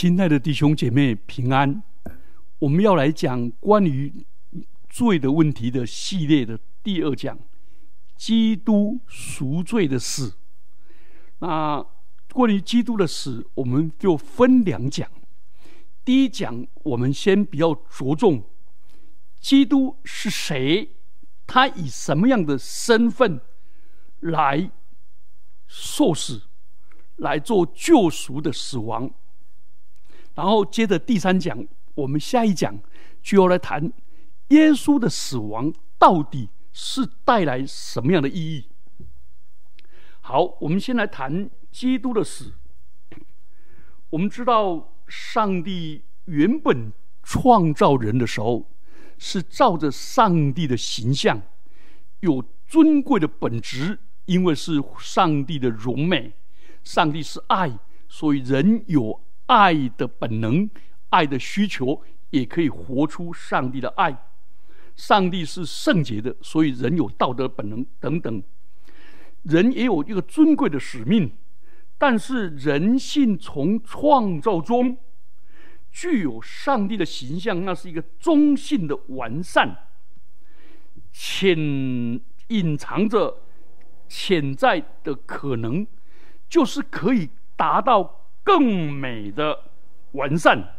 亲爱的弟兄姐妹，平安！我们要来讲关于罪的问题的系列的第二讲——基督赎罪的事。那关于基督的死，我们就分两讲。第一讲，我们先比较着重基督是谁，他以什么样的身份来受死，来做救赎的死亡。然后接着第三讲，我们下一讲就要来谈耶稣的死亡到底是带来什么样的意义。好，我们先来谈基督的死。我们知道，上帝原本创造人的时候，是照着上帝的形象，有尊贵的本质，因为是上帝的荣美。上帝是爱，所以人有。爱的本能，爱的需求，也可以活出上帝的爱。上帝是圣洁的，所以人有道德本能等等。人也有一个尊贵的使命，但是人性从创造中具有上帝的形象，那是一个中性的完善，潜隐藏着潜在的可能，就是可以达到。更美的完善，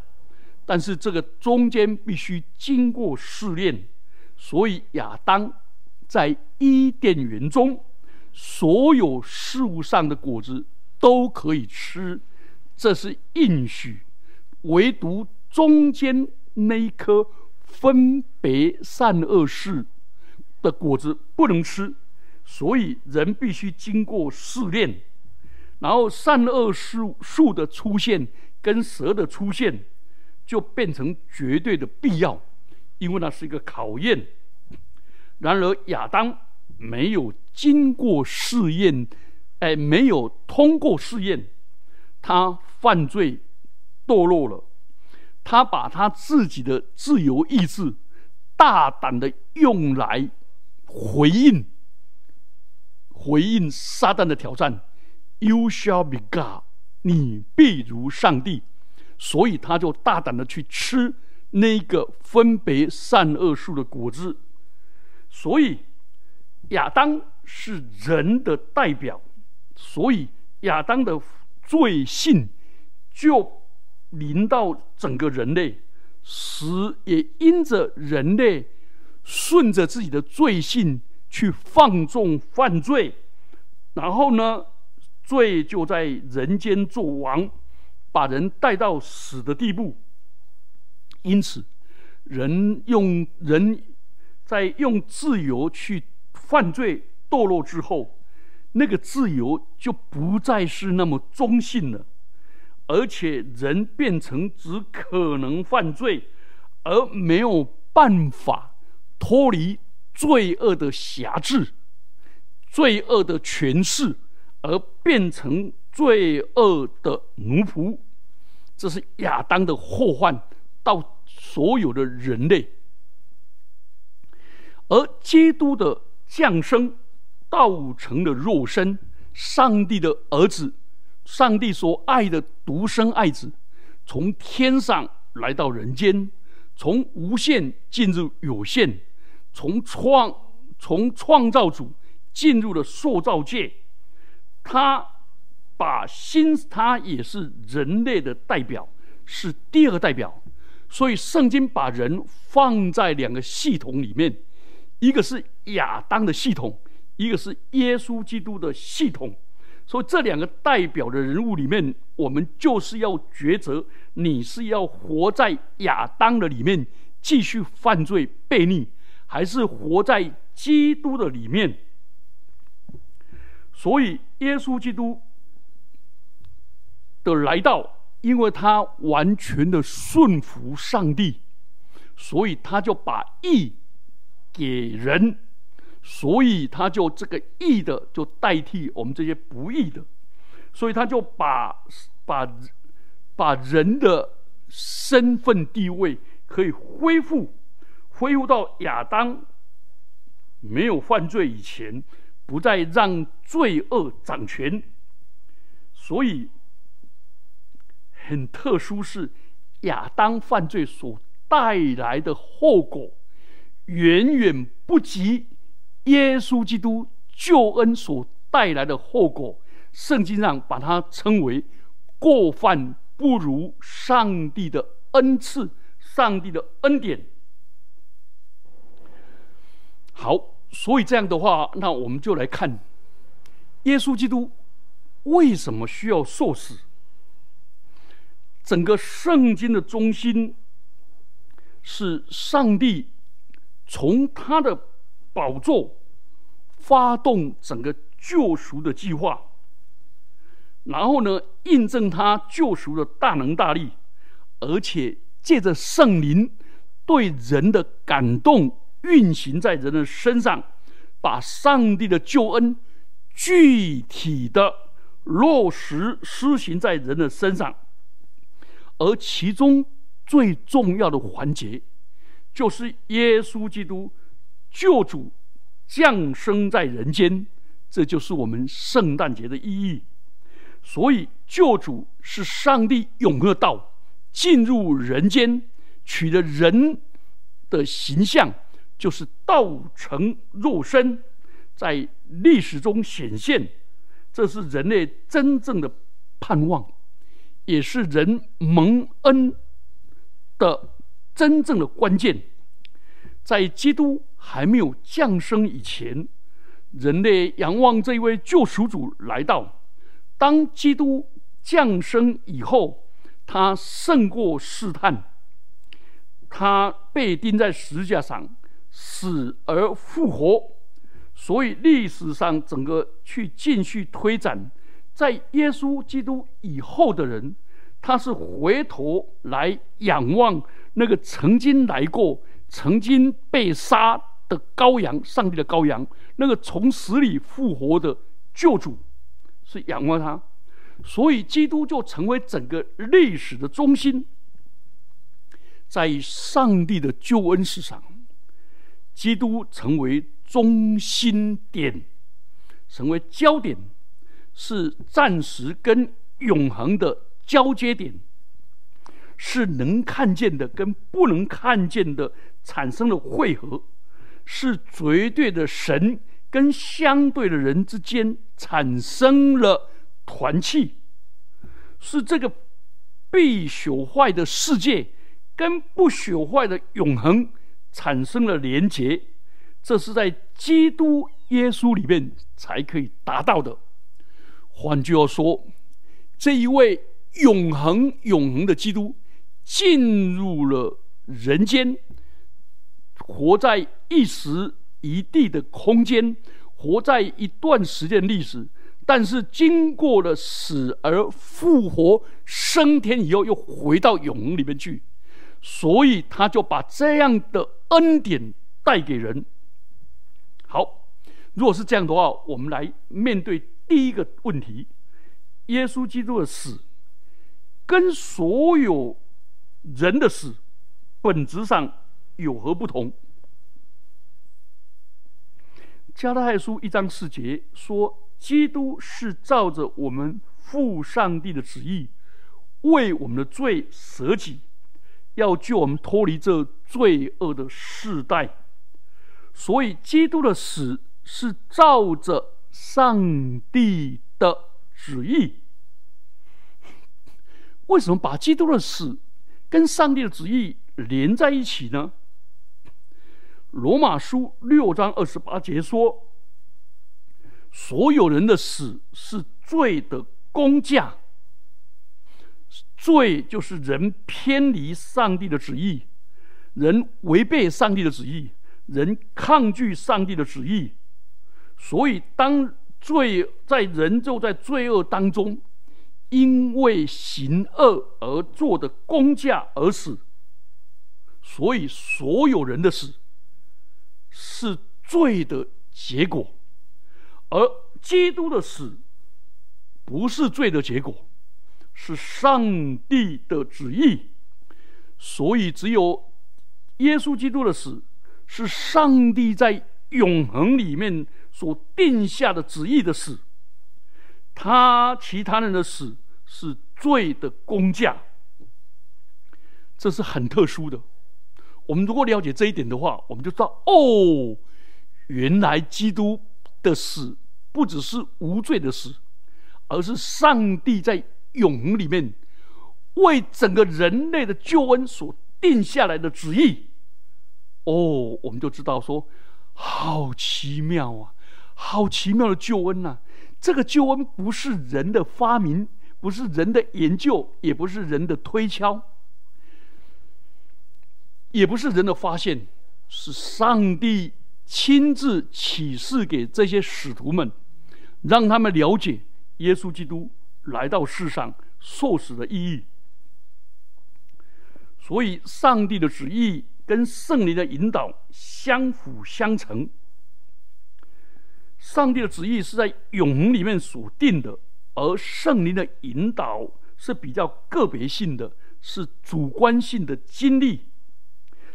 但是这个中间必须经过试炼，所以亚当在伊甸园中所有事物上的果子都可以吃，这是应许，唯独中间那一颗分别善恶事的果子不能吃，所以人必须经过试炼。然后善恶树树的出现跟蛇的出现，就变成绝对的必要，因为那是一个考验。然而亚当没有经过试验，哎，没有通过试验，他犯罪堕落了。他把他自己的自由意志大胆的用来回应，回应撒旦的挑战。You shall be God，你必如上帝，所以他就大胆的去吃那个分别善恶树的果子。所以亚当是人的代表，所以亚当的罪性就临到整个人类，死也因着人类顺着自己的罪性去放纵犯罪，然后呢？罪就在人间作王，把人带到死的地步。因此，人用人在用自由去犯罪堕落之后，那个自由就不再是那么中性了，而且人变成只可能犯罪，而没有办法脱离罪恶的辖制、罪恶的权势。而变成罪恶的奴仆，这是亚当的祸患到所有的人类。而基督的降生，道成了肉身，上帝的儿子，上帝所爱的独生爱子，从天上来到人间，从无限进入有限，从创从创造主进入了塑造界。他把心，他也是人类的代表，是第二个代表。所以圣经把人放在两个系统里面，一个是亚当的系统，一个是耶稣基督的系统。所以这两个代表的人物里面，我们就是要抉择：你是要活在亚当的里面继续犯罪悖逆，还是活在基督的里面？所以，耶稣基督的来到，因为他完全的顺服上帝，所以他就把义给人，所以他就这个义的就代替我们这些不义的，所以他就把把把人的身份地位可以恢复，恢复到亚当没有犯罪以前。不再让罪恶掌权，所以很特殊，是亚当犯罪所带来的后果，远远不及耶稣基督救恩所带来的后果。圣经上把它称为过犯不如上帝的恩赐，上帝的恩典。好，所以这样的话，那我们就来看耶稣基督为什么需要受死。整个圣经的中心是上帝从他的宝座发动整个救赎的计划，然后呢，印证他救赎的大能大力，而且借着圣灵对人的感动运行在人的身上，把上帝的救恩具体的落实施行在人的身上。而其中最重要的环节，就是耶稣基督救主降生在人间，这就是我们圣诞节的意义。所以，救主是上帝永恒的道进入人间，取得人的形象，就是道成肉身，在历史中显现。这是人类真正的盼望。也是人蒙恩的真正的关键。在基督还没有降生以前，人类仰望这位救赎主来到。当基督降生以后，他胜过试探，他被钉在十字架上，死而复活。所以历史上整个去继续推展。在耶稣基督以后的人，他是回头来仰望那个曾经来过、曾经被杀的羔羊——上帝的羔羊，那个从死里复活的救主，是仰望他。所以，基督就成为整个历史的中心。在上帝的救恩史上，基督成为中心点，成为焦点。是暂时跟永恒的交接点，是能看见的跟不能看见的产生了汇合，是绝对的神跟相对的人之间产生了团契，是这个必朽坏的世界跟不朽坏的永恒产生了连结，这是在基督耶稣里面才可以达到的。换句话说，这一位永恒、永恒的基督进入了人间，活在一时一地的空间，活在一段时间历史，但是经过了死而复活、升天以后，又回到永恒里面去，所以他就把这样的恩典带给人。好，如果是这样的话，我们来面对。第一个问题：耶稣基督的死跟所有人的死本质上有何不同？加拉太书一章四节说：“基督是照着我们父上帝的旨意，为我们的罪舍己，要救我们脱离这罪恶的世代。”所以，基督的死是照着。上帝的旨意，为什么把基督的死跟上帝的旨意连在一起呢？罗马书六章二十八节说：“所有人的死是罪的工价，罪就是人偏离上帝的旨意，人违背上帝的旨意，人抗拒上帝的旨意。”所以，当罪在人就在罪恶当中，因为行恶而做的工价而死。所以，所有人的死是罪的结果，而基督的死不是罪的结果，是上帝的旨意。所以，只有耶稣基督的死是上帝在永恒里面。所定下的旨意的死，他其他人的死是罪的工价。这是很特殊的。我们如果了解这一点的话，我们就知道哦，原来基督的死不只是无罪的死，而是上帝在永恒里面为整个人类的救恩所定下来的旨意。哦，我们就知道说，好奇妙啊，好奇妙的救恩呐！这个救恩不是人的发明，不是人的研究，也不是人的推敲，也不是人的发现，是上帝亲自启示给这些使徒们，让他们了解耶稣基督来到世上受死的意义。所以，上帝的旨意跟圣灵的引导相辅相成。上帝的旨意是在永恒里面所定的，而圣灵的引导是比较个别性的，是主观性的经历，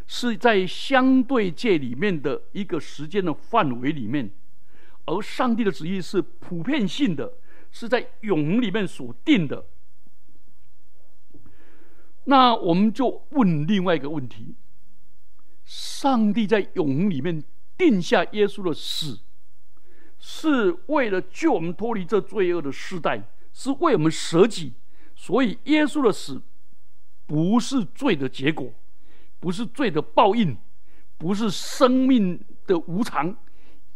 是在相对界里面的一个时间的范围里面，而上帝的旨意是普遍性的，是在永恒里面所定的。那我们就问另外一个问题：上帝在永恒里面定下耶稣的死。是为了救我们脱离这罪恶的时代，是为我们舍己，所以耶稣的死不是罪的结果，不是罪的报应，不是生命的无常，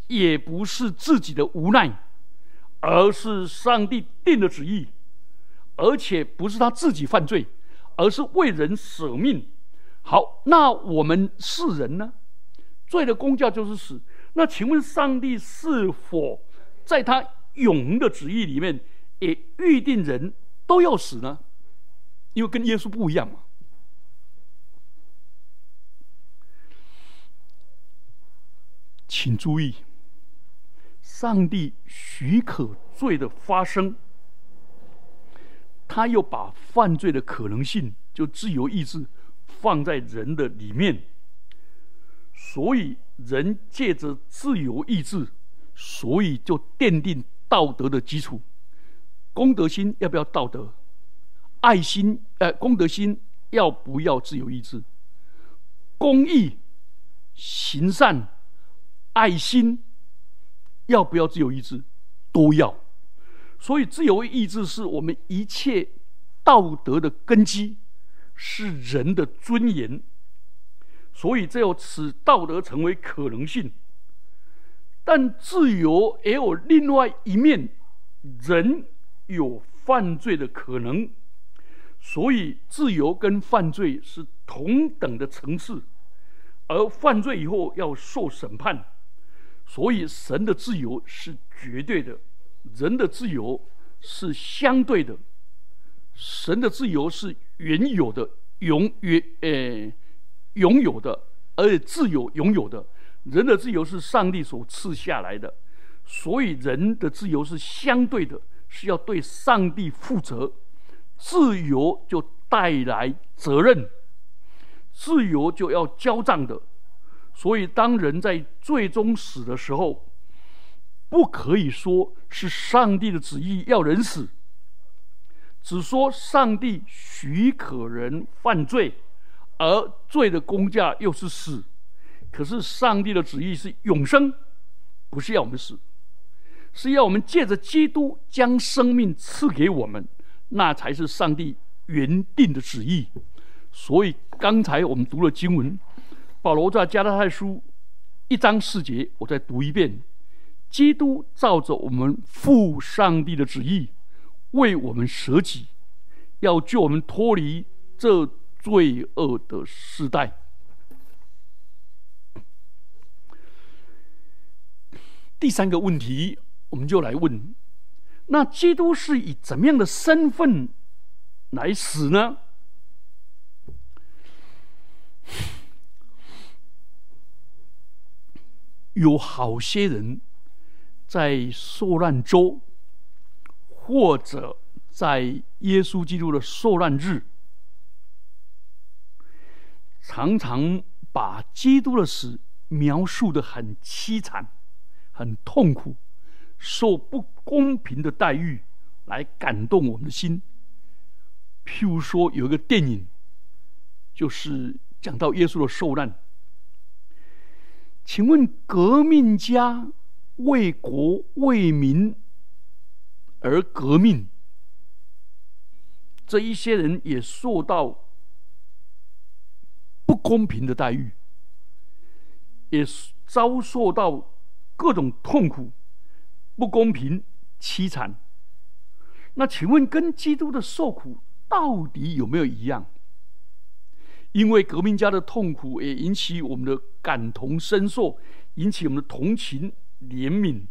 也不是自己的无奈，而是上帝定的旨意，而且不是他自己犯罪，而是为人舍命。好，那我们是人呢？罪的公价就是死。那请问，上帝是否在他永恒的旨意里面也预定人都要死呢？因为跟耶稣不一样嘛。请注意，上帝许可罪的发生，他又把犯罪的可能性就自由意志放在人的里面，所以。人借着自由意志，所以就奠定道德的基础。公德心要不要道德？爱心，呃，公德心要不要自由意志？公益、行善、爱心要不要自由意志？都要。所以，自由意志是我们一切道德的根基，是人的尊严。所以，这要使道德成为可能性，但自由也有另外一面，人有犯罪的可能，所以自由跟犯罪是同等的层次，而犯罪以后要受审判，所以神的自由是绝对的，人的自由是相对的，神的自由是原有的，永远呃。拥有的，而且自由拥有的，人的自由是上帝所赐下来的，所以人的自由是相对的，是要对上帝负责。自由就带来责任，自由就要交账的。所以，当人在最终死的时候，不可以说是上帝的旨意要人死，只说上帝许可人犯罪。而罪的工价又是死，可是上帝的旨意是永生，不是要我们死，是要我们借着基督将生命赐给我们，那才是上帝原定的旨意。所以刚才我们读了经文，保罗在加拉太书一章四节，我再读一遍：基督照着我们父上帝的旨意，为我们舍己，要救我们脱离这。罪恶的时代。第三个问题，我们就来问：那基督是以怎么样的身份来死呢？有好些人在受难周，或者在耶稣基督的受难日。常常把基督的死描述的很凄惨、很痛苦，受不公平的待遇，来感动我们的心。譬如说，有一个电影《就是讲到耶稣的受难。请问革命家为国为民而革命，这一些人也受到不公平的待遇，也遭受到各种痛苦、不公平、凄惨。那请问，跟基督的受苦到底有没有一样？因为革命家的痛苦也引起我们的感同身受，引起我们的同情怜悯，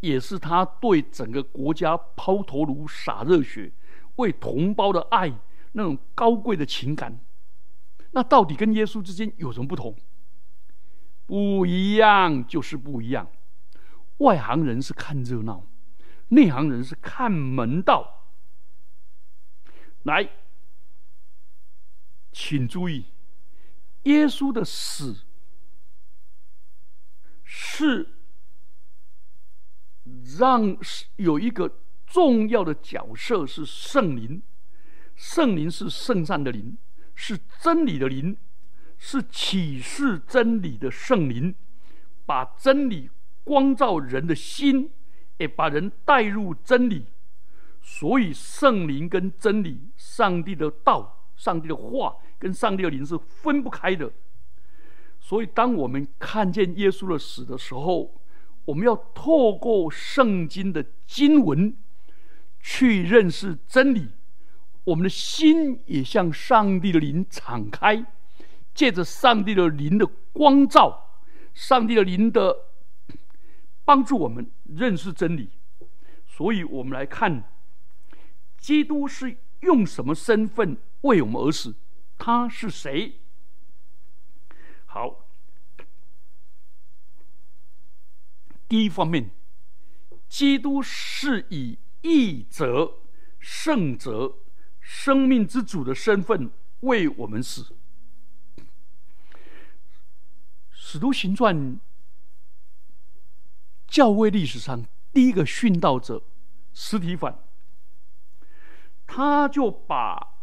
也是他对整个国家抛头颅洒热血，为同胞的爱那种高贵的情感。那到底跟耶稣之间有什么不同？不一样就是不一样。外行人是看热闹，内行人是看门道。来。请注意，耶稣的死是让有一个重要的角色是圣灵，圣灵是圣善的灵，是真理的灵，是启示真理的圣灵，把真理光照人的心，也把人带入真理。所以，圣灵跟真理，上帝的道，上帝的话。跟上帝的灵是分不开的，所以当我们看见耶稣的死的时候，我们要透过圣经的经文去认识真理，我们的心也向上帝的灵敞开，借着上帝的灵的光照，上帝的灵的帮助，我们认识真理。所以我们来看，基督是用什么身份为我们而死？他是谁？好，第一方面，基督是以义者、圣者、生命之主的身份为我们死。使徒行传教会历史上第一个殉道者斯提凡，他就把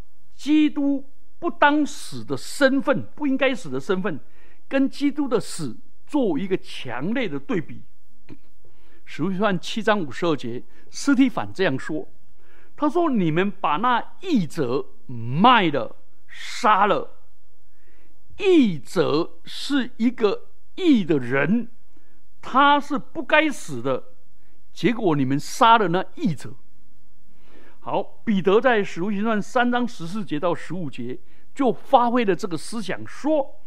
基督。不当死的身份，不应该死的身份，跟基督的死做一个强烈的对比。使徒行传七章五十二节，斯提凡这样说：“他说，你们把那义者卖了，杀了。义者是一个义的人，他是不该死的，结果你们杀了那义者。”好，彼得在使徒行传三章十四节到十五节。就发挥了这个思想，说：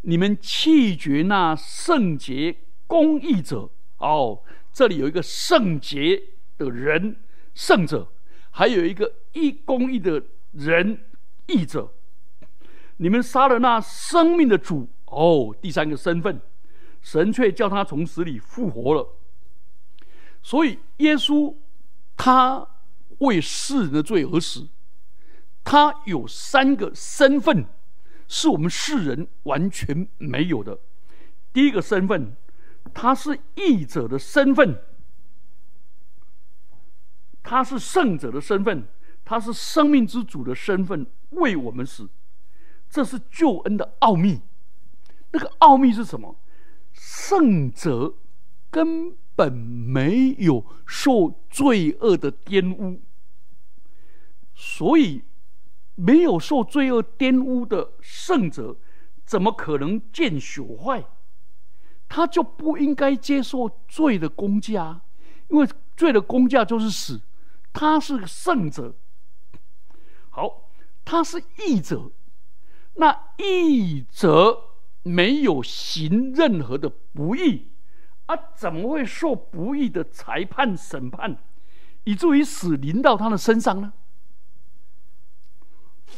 你们弃绝那圣洁公义者哦，这里有一个圣洁的人，圣者，还有一个义公义的人，义者。你们杀了那生命的主哦，第三个身份，神却叫他从死里复活了。所以耶稣他为世人的罪而死。他有三个身份，是我们世人完全没有的。第一个身份，他是义者的身份，他是圣者的身份，他是生命之主的身份，为我们死。这是救恩的奥秘。那个奥秘是什么？圣者根本没有受罪恶的玷污，所以。没有受罪恶玷污的圣者，怎么可能见朽坏？他就不应该接受罪的公价，因为罪的公价就是死。他是个圣者，好，他是义者。那义者没有行任何的不义，啊，怎么会受不义的裁判审判，以至于死临到他的身上呢？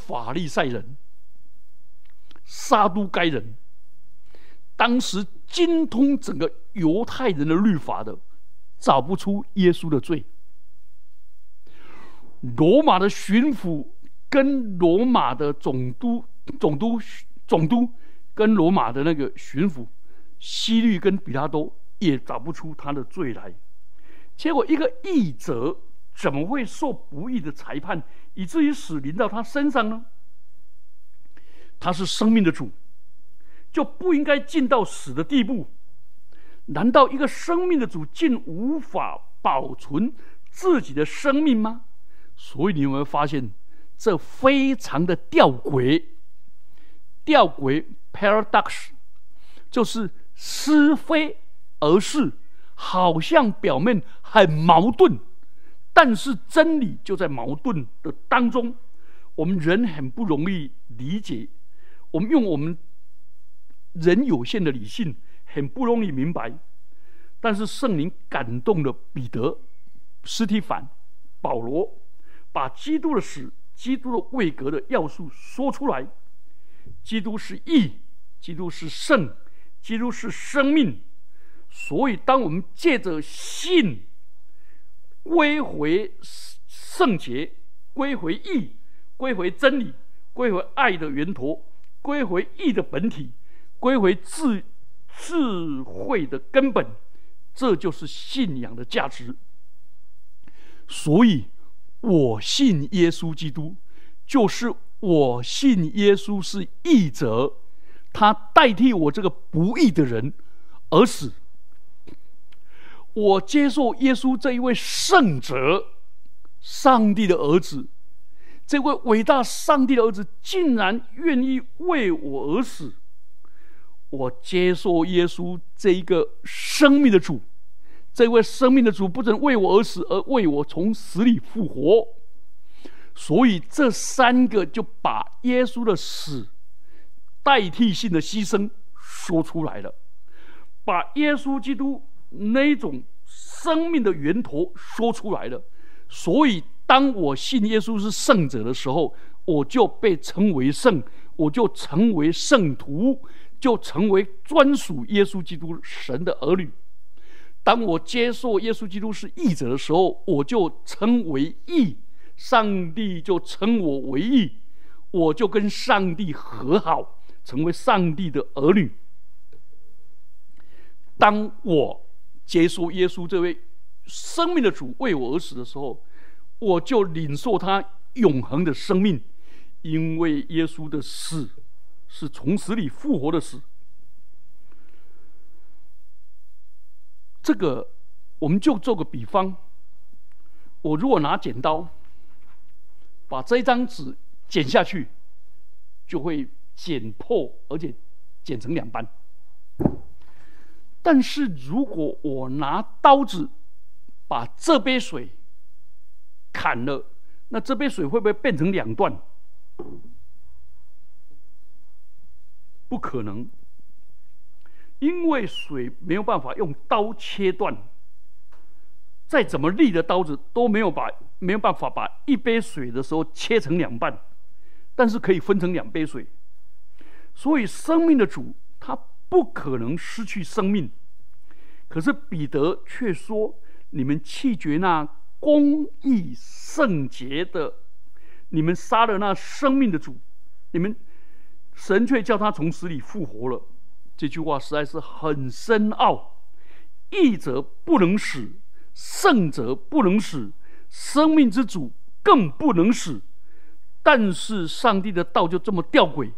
法利赛人、撒都该人，当时精通整个犹太人的律法的，找不出耶稣的罪。罗马的巡抚跟罗马的总督、总督、总督跟罗马的那个巡抚西律跟比拉多也找不出他的罪来。结果，一个义者怎么会受不义的裁判？以至于死临到他身上呢？他是生命的主，就不应该进到死的地步。难道一个生命的主竟无法保存自己的生命吗？所以你有没有发现，这非常的吊诡？吊诡 （paradox） 就是是非而是，好像表面很矛盾，但是真理就在矛盾的当中。我们人很不容易理解，我们用我们人有限的理性很不容易明白。但是圣灵感动了彼得、斯提凡、保罗，把基督的死、基督的位格的要素说出来。基督是义，基督是圣，基督是生命。所以，当我们借着信归回圣洁、归回义、归回真理、归回爱的源头、归回义的本体、归回智智慧的根本。这就是信仰的价值。所以，我信耶稣基督，就是我信耶稣是义者，他代替我这个不义的人而死。我接受耶稣这一位圣者，上帝的儿子，这位伟大上帝的儿子，竟然愿意为我而死。我接受耶稣这一个生命的主，这位生命的主不能为我而死，而为我从死里复活。所以这三个就把耶稣的死代替性的牺牲说出来了，把耶稣基督那种生命的源头说出来了。所以当我信耶稣是圣者的时候，我就被称为圣，我就成为圣徒。就成为专属耶稣基督神的儿女。当我接受耶稣基督是义者的时候，我就称为义，上帝就称我为义，我就跟上帝和好，成为上帝的儿女。当我接受耶稣这位生命的主为我而死的时候，我就领受他永恒的生命，因为耶稣的死。是从死里复活的死。这个，我们就做个比方。我如果拿剪刀，把这张纸剪下去，就会剪破，而且剪成两半。但是如果我拿刀子把这杯水砍了，那这杯水会不会变成两段？不可能，因为水没有办法用刀切断，再怎么利的刀子都没有把没有办法把一杯水的时候切成两半，但是可以分成两杯水。所以生命的主他不可能失去生命，可是彼得却说：“你们弃绝那公义圣洁的，你们杀了那生命的主，你们。”神却叫他从死里复活了，这句话实在是很深奥。义者不能死，圣者不能死，生命之主更不能死。但是上帝的道就这么吊诡，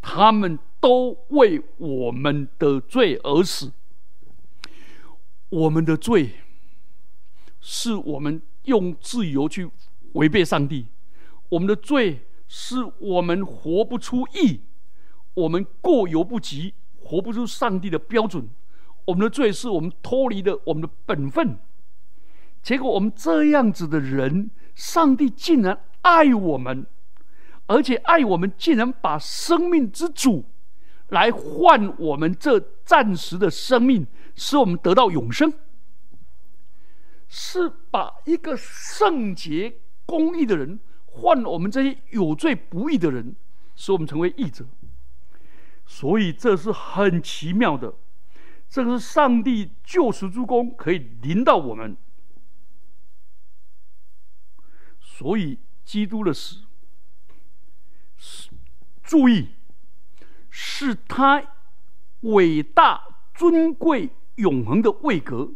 他们都为我们的罪而死。我们的罪是我们用自由去违背上帝，我们的罪是我们活不出义。我们过犹不及，活不出上帝的标准。我们的罪是我们脱离了我们的本分，结果我们这样子的人，上帝竟然爱我们，而且爱我们，竟然把生命之主来换我们这暂时的生命，使我们得到永生，是把一个圣洁公义的人换我们这些有罪不义的人，使我们成为义者。所以这是很奇妙的，这个是上帝救赎之功可以临到我们。所以基督的死，是注意，是他伟大、尊贵、永恒的位格，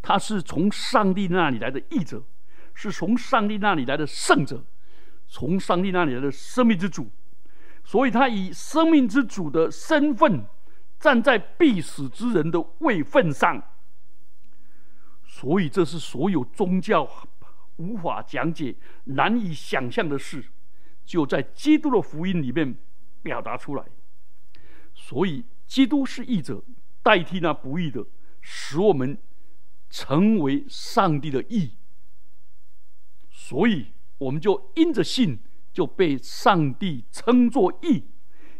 他是从上帝那里来的义者，是从上帝那里来的圣者，从上帝那里来的生命之主。所以他以生命之主的身份站在必死之人的位份上。所以这是所有宗教无法讲解、难以想象的事，就在基督的福音里面表达出来。所以，基督是义者，代替那不义的，使我们成为上帝的义。所以，我们就因着信，就被上帝称作义。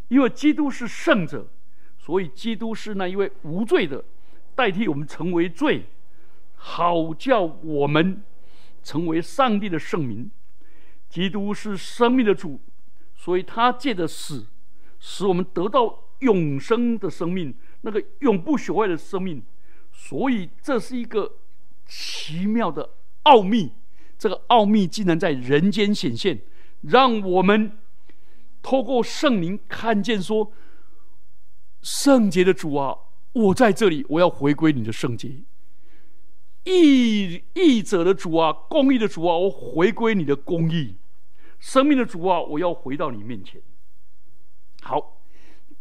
因为基督是圣者，所以基督是那一位无罪的，代替我们成为罪，好叫我们成为上帝的圣民。基督是生命的主，所以他借着死，使我们得到。永生的生命，那个永不朽坏的生命，所以这是一个奇妙的奥秘。这个奥秘竟然在人间显现，让我们透过圣灵看见说：圣洁的主啊，我在这里，我要回归你的圣洁。义义者的主啊，公义的主啊，我回归你的公义。生命的主啊，我要回到你面前。好。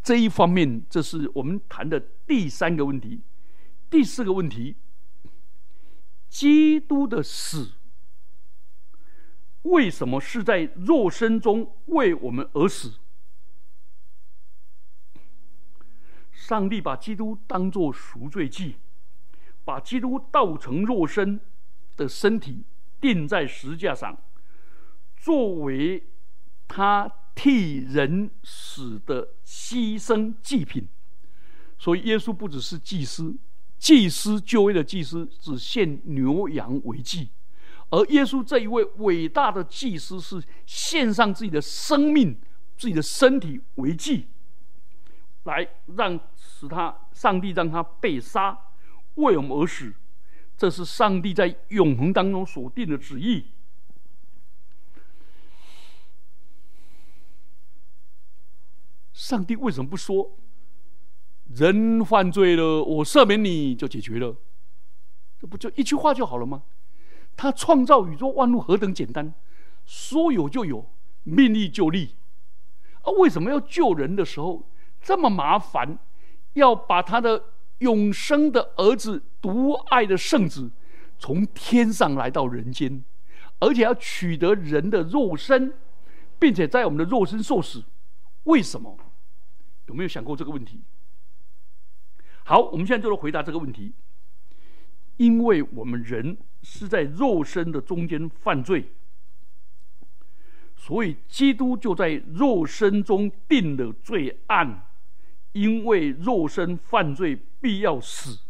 这一方面，这是我们谈的第三个问题。第四个问题，基督的死为什么是在肉身中为我们而死？上帝把基督当作赎罪祭，把基督道成肉身的身体钉在石架上，作为他。替人死的牺牲祭品，所以耶稣不只是祭司，祭司就位的祭司只献牛羊为祭，而耶稣这一位伟大的祭司是献上自己的生命、自己的身体为祭，来让使他上帝让他被杀，为我们而死，这是上帝在永恒当中所定的旨意。上帝为什么不说人犯罪了，我赦免你就解决了？这不就一句话就好了吗？他创造宇宙万物何等简单，说有就有，命立就立。啊，为什么要救人的时候这么麻烦？要把他的永生的儿子、独爱的圣子从天上来到人间，而且要取得人的肉身，并且在我们的肉身受死，为什么？有没有想过这个问题？好，我们现在就来回答这个问题。因为我们人是在肉身的中间犯罪，所以基督就在肉身中定了罪案。因为肉身犯罪必要死，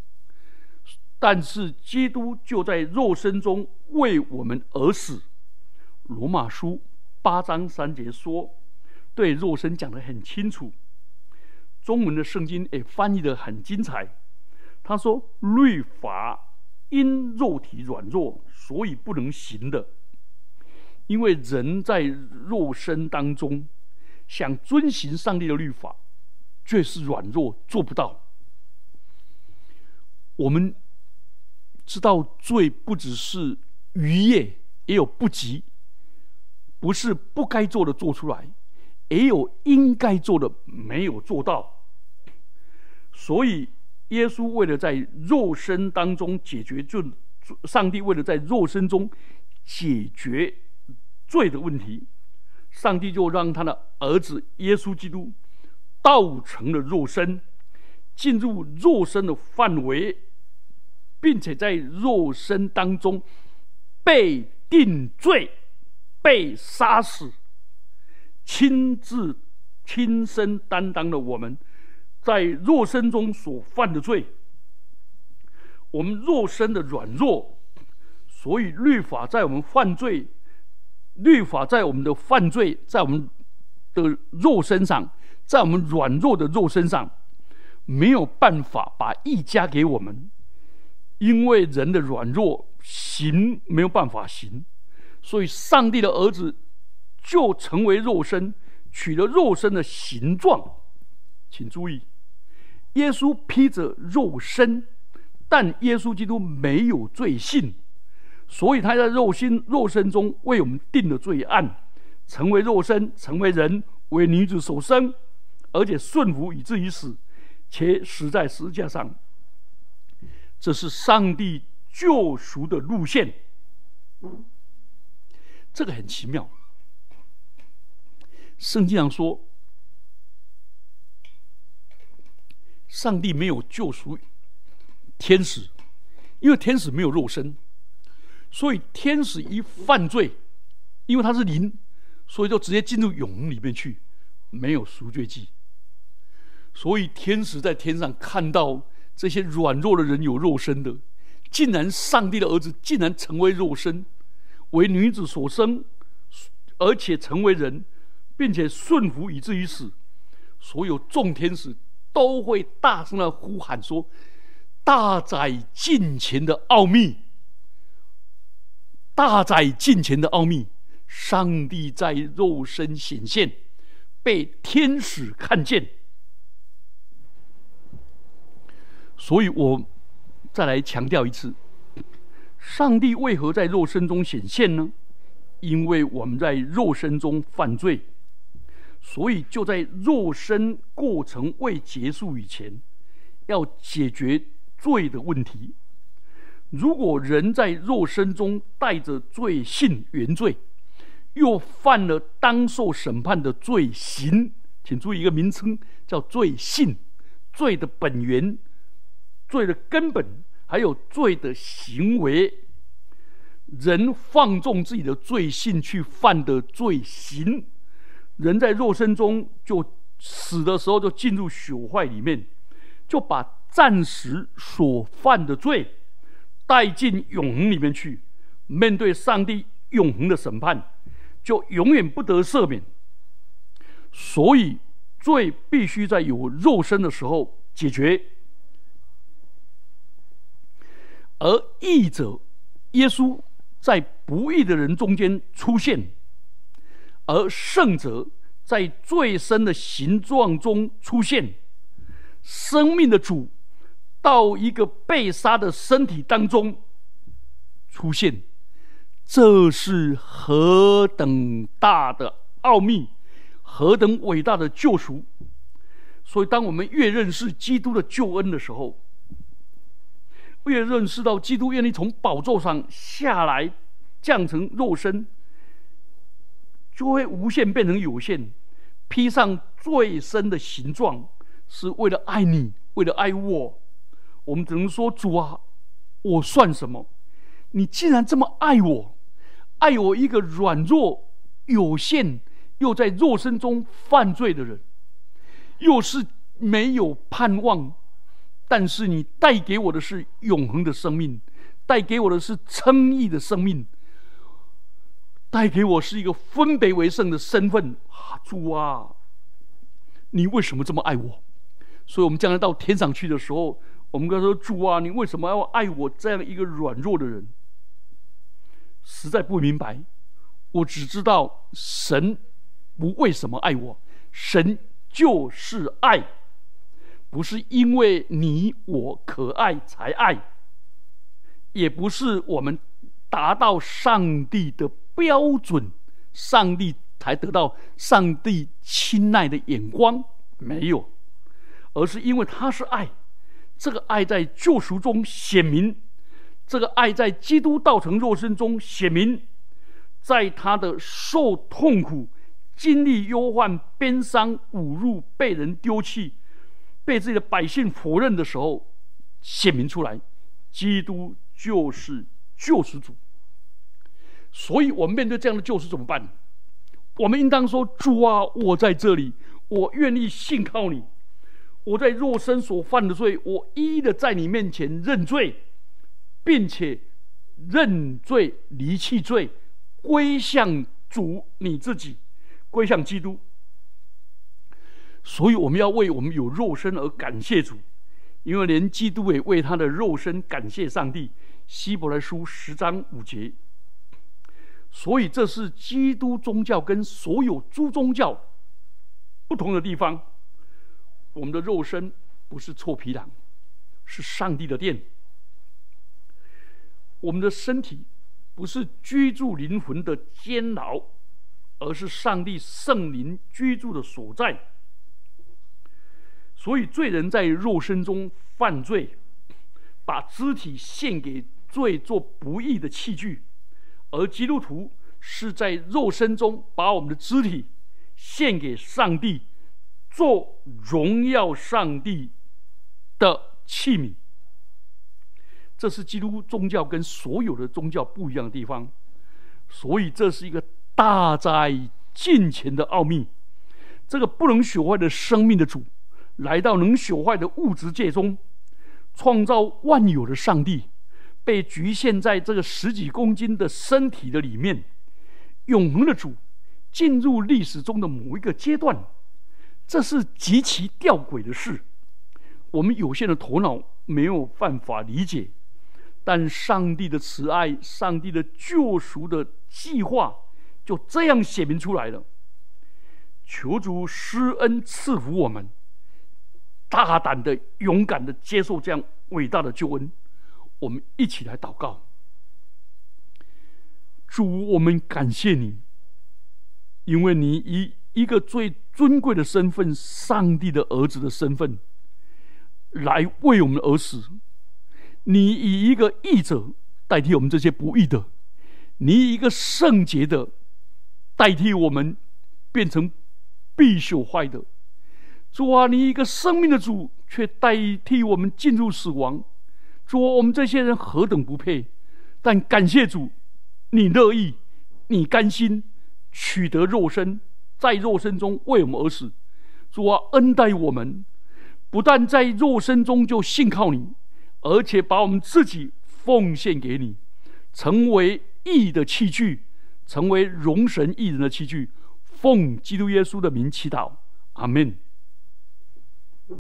但是基督就在肉身中为我们而死。罗马书八章三节说，对肉身讲得很清楚。中文的圣经也翻译的很精彩。他说：“律法因肉体软弱，所以不能行的。因为人在肉身当中想遵行上帝的律法，却是软弱，做不到。我们知道罪不只是渔业，也有不及，不是不该做的做出来，也有应该做的没有做到。”所以，耶稣为了在肉身当中解决罪，上帝为了在肉身中解决罪的问题，上帝就让他的儿子耶稣基督道成了肉身，进入肉身的范围，并且在肉身当中被定罪、被杀死，亲自亲身担当了我们。在肉身中所犯的罪，我们肉身的软弱，所以律法在我们犯罪，律法在我们的犯罪，在我们的肉身上，在我们软弱的肉身上，没有办法把义加给我们，因为人的软弱行没有办法行，所以上帝的儿子就成为肉身，取了肉身的形状，请注意。耶稣披着肉身，但耶稣基督没有罪性，所以他在肉心肉身中为我们定了罪案，成为肉身，成为人，为女子所生，而且顺服以至于死，且死在十字架上。这是上帝救赎的路线，这个很奇妙。圣经上说，上帝没有救赎天使，因为天使没有肉身，所以天使一犯罪，因为他是灵，所以就直接进入永恒里面去，没有赎罪记。所以天使在天上看到这些软弱的人有肉身的，竟然上帝的儿子竟然成为肉身，为女子所生，而且成为人。并且顺服以至于死，所有众天使都会大声的呼喊说：“大宰近前的奥秘，大宰近前的奥秘，上帝在肉身显现，被天使看见。”所以我再来强调一次：上帝为何在肉身中显现呢？因为我们在肉身中犯罪。所以，就在肉身过程未结束以前，要解决罪的问题。如果人在肉身中带着罪性原罪，又犯了当受审判的罪行，请注意一个名称叫罪性，罪的本源、罪的根本，还有罪的行为。人放纵自己的罪性去犯的罪行。人在肉身中就死的时候，就进入朽坏里面，就把暂时所犯的罪带进永恒里面去，面对上帝永恒的审判，就永远不得赦免。所以，罪必须在有肉身的时候解决。而义者耶稣在不义的人中间出现。而圣者在最深的形状中出现，生命的主到一个被杀的身体当中出现，这是何等大的奥秘，何等伟大的救赎！所以，当我们越认识基督的救恩的时候，越认识到基督愿意从宝座上下来，降成肉身。就会无限变成有限，披上最深的形状，是为了爱你，为了爱我。我们只能说：主啊，我算什么？你竟然这么爱我，爱我一个软弱、有限，又在肉身中犯罪的人，又是没有盼望。但是你带给我的是永恒的生命，带给我的是称义的生命。带给我是一个分别为圣的身份啊！主啊，你为什么这么爱我？所以，我们将来到天上去的时候，我们跟他说：“主啊，你为什么要爱我这样一个软弱的人？”实在不明白。我只知道神不为什么爱我，神就是爱，不是因为你我可爱才爱，也不是我们达到上帝的。标准，上帝才得到上帝青睐的眼光，没有，而是因为他是爱，这个爱在救赎中显明，这个爱在基督道成肉身中显明，在他的受痛苦、经历忧患、悲伤、侮辱、被人丢弃、被自己的百姓否认的时候，显明出来，基督就是救世主。所以，我们面对这样的救赎怎么办？我们应当说：“主啊，我在这里，我愿意信靠你。我在肉身所犯的罪，我一一的在你面前认罪，并且认罪离弃罪，归向主你自己，归向基督。所以，我们要为我们有肉身而感谢主，因为连基督也为他的肉身感谢上帝。希伯来书十章五节。所以，这是基督宗教跟所有诸宗教不同的地方。我们的肉身不是臭皮囊，是上帝的殿；我们的身体不是居住灵魂的监牢，而是上帝圣灵居住的所在。所以罪人在肉身中犯罪，把肢体献给罪做不义的器具；而基督徒是在肉身中把我们的肢体献给上帝，做荣耀上帝的器皿。这是基督宗教跟所有的宗教不一样的地方。所以，这是一个大在近前的奥秘。这个不能朽坏的生命的主。来到能朽坏的物质界中，创造万有的上帝，被局限在这个十几公斤的身体的里面。永恒的主进入历史中的某一个阶段，这是极其吊诡的事。我们有限的头脑没有办法理解，但上帝的慈爱、上帝的救赎的计划就这样写明出来了。求主施恩赐福我们。大胆的、勇敢的接受这样伟大的救恩，我们一起来祷告。主，我们感谢你，因为你以一个最尊贵的身份——上帝的儿子的身份，来为我们而死。你以一个义者代替我们这些不义的，你以一个圣洁的代替我们变成必朽坏的。主啊，你一个生命的主，却代替我们进入死亡。主，我们这些人何等不配！但感谢主，你乐意，你甘心取得肉身，在肉身中为我们而死。主啊，恩待我们，不但在肉身中就信靠你，而且把我们自己奉献给你，成为义的器具，成为荣神义人的器具。奉基督耶稣的名祈祷，阿门。